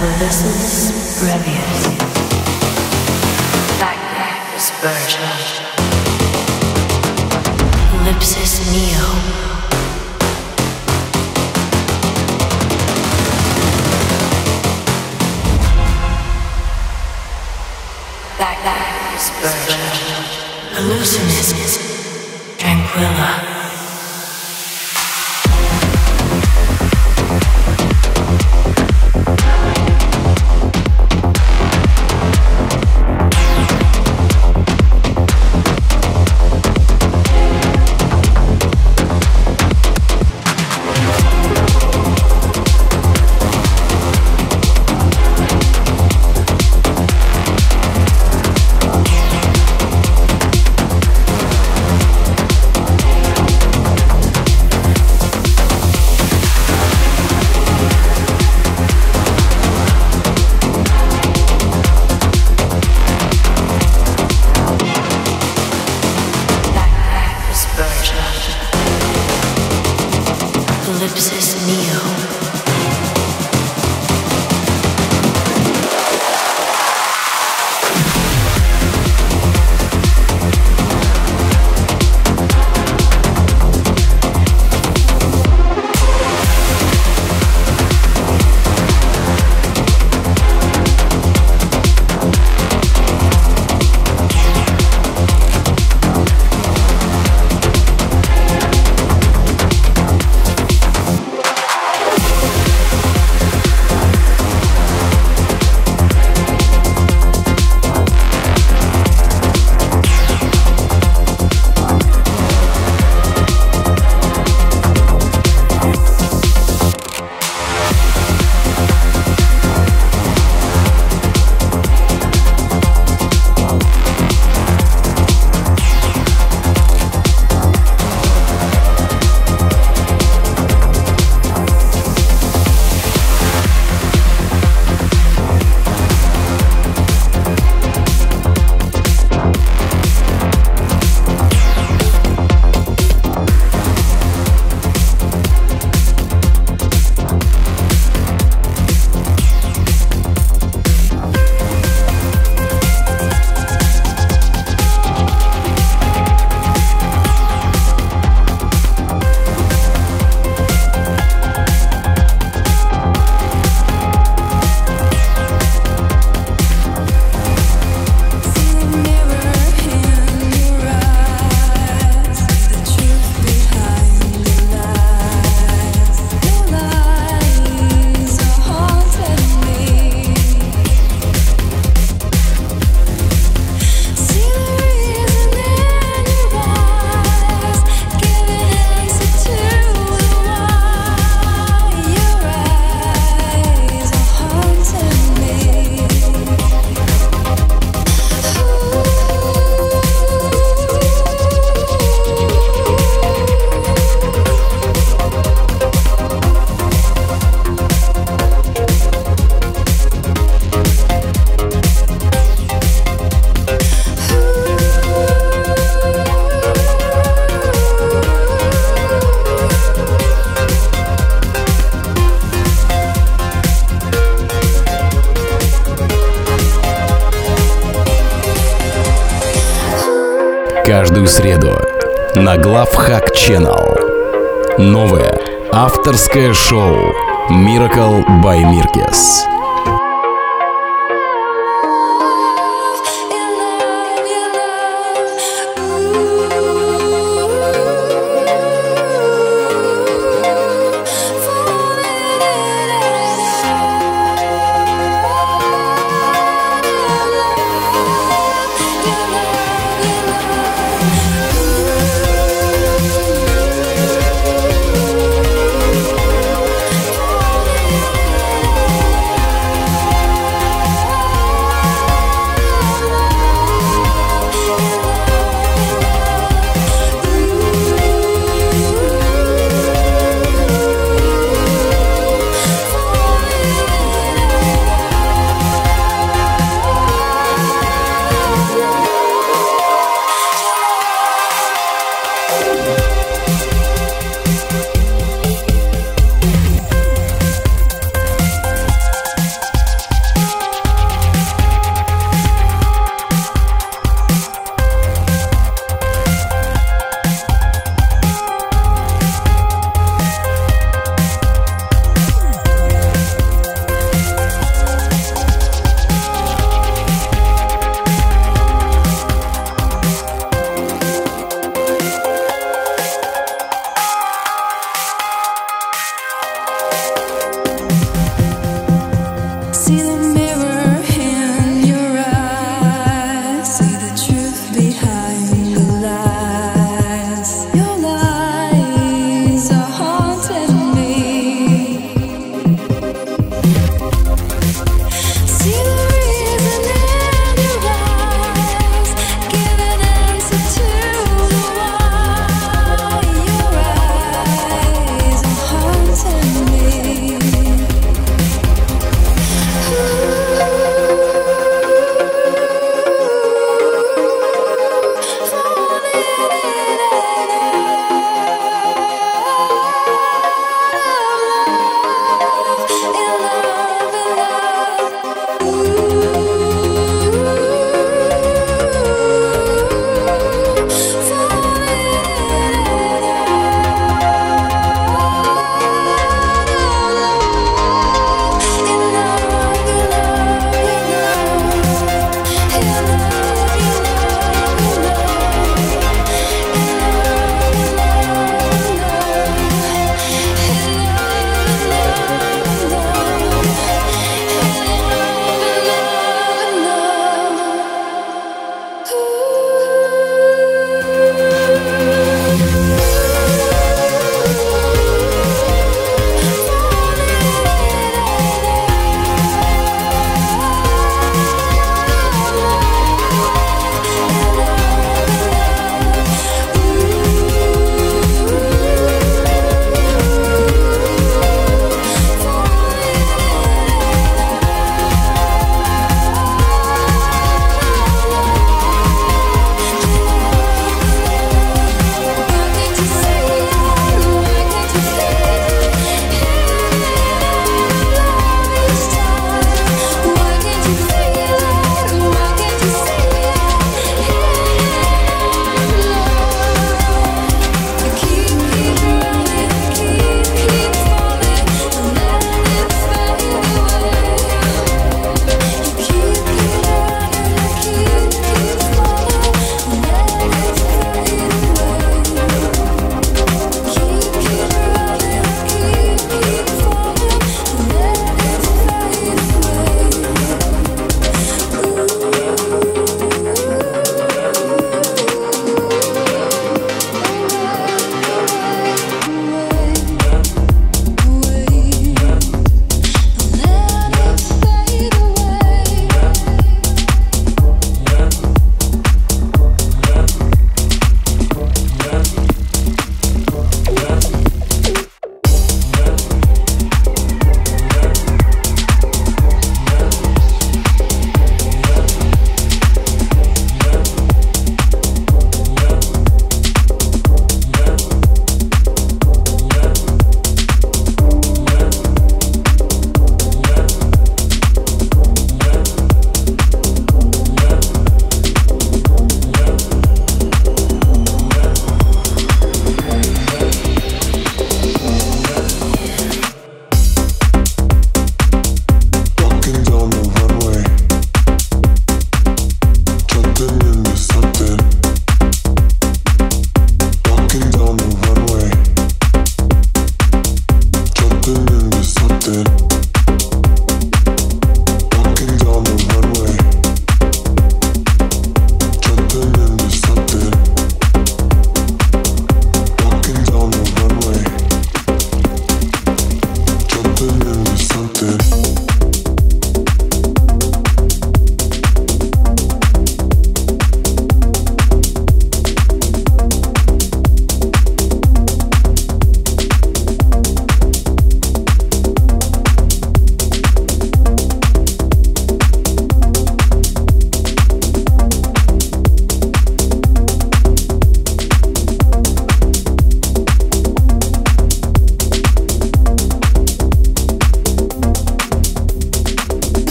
Abolithus brevius. Backpack. Ellipsis neo. Backpack Tranquilla. На Главхак Channel. Новое авторское шоу Miracle by Mirkes.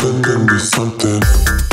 pretending to be something.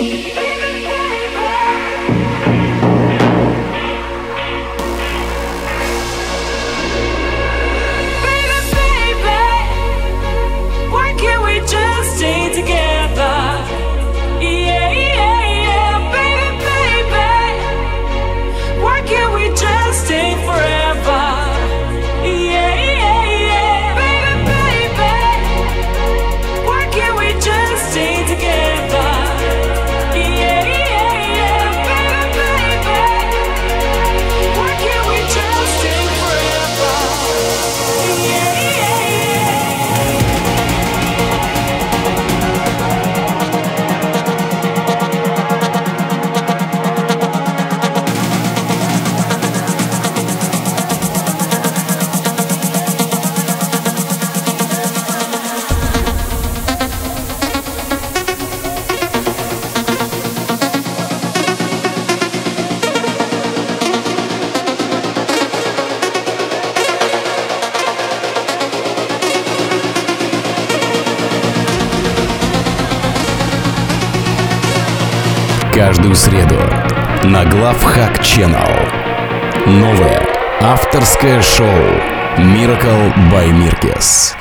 Yeah. Channel. Новое авторское шоу Miracle by Mirkes.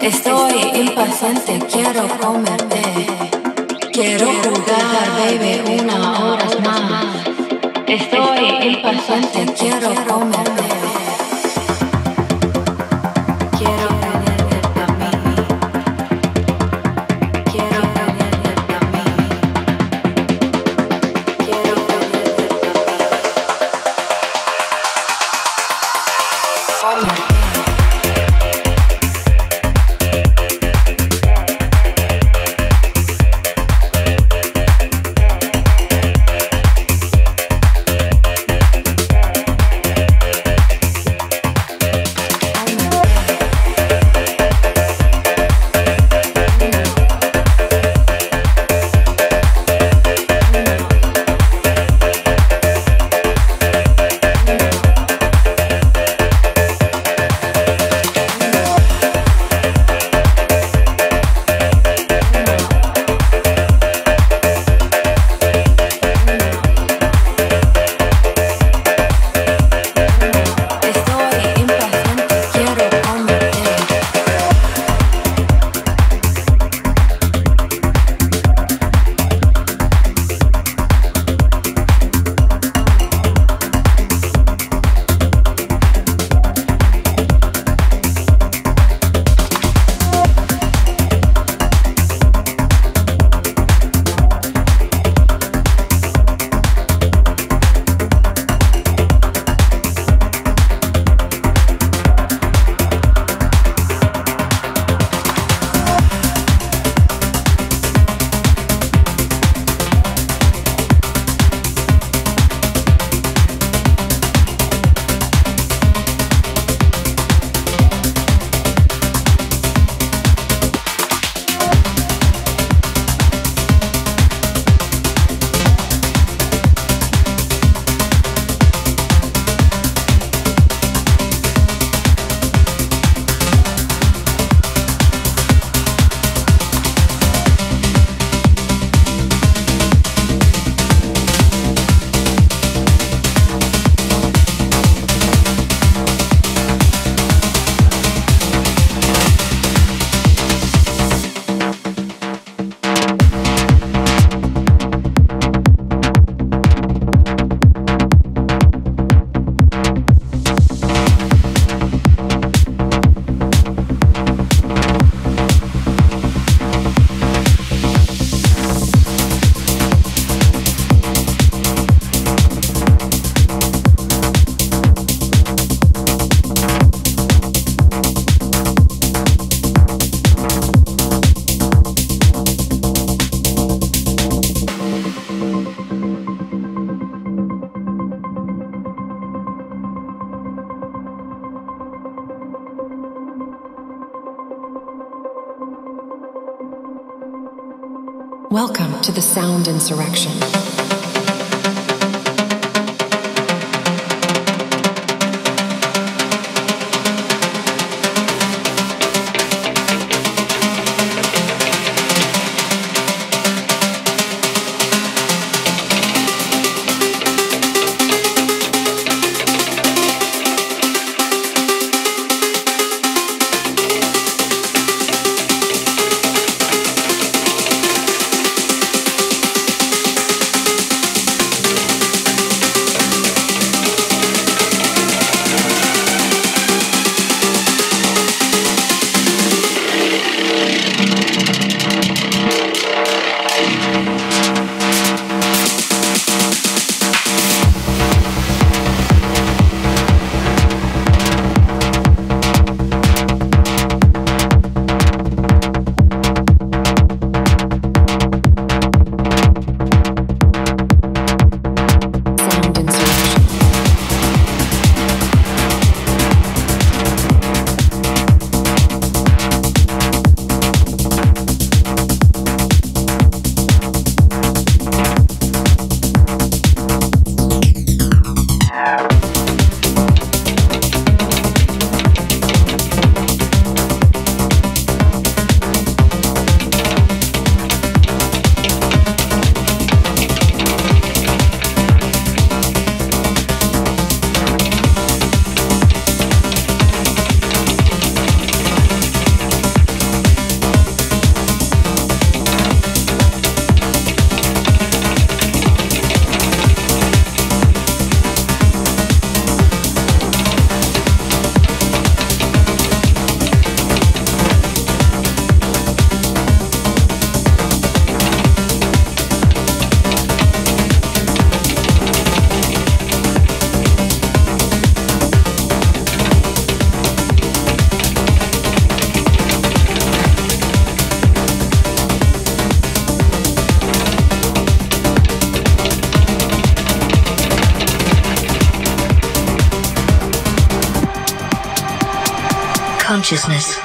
Estoy impaciente, quiero comerte. Quiero jugar, baby, una hora más. Estoy impaciente, quiero comerte. To the Sound Insurrection. Consciousness.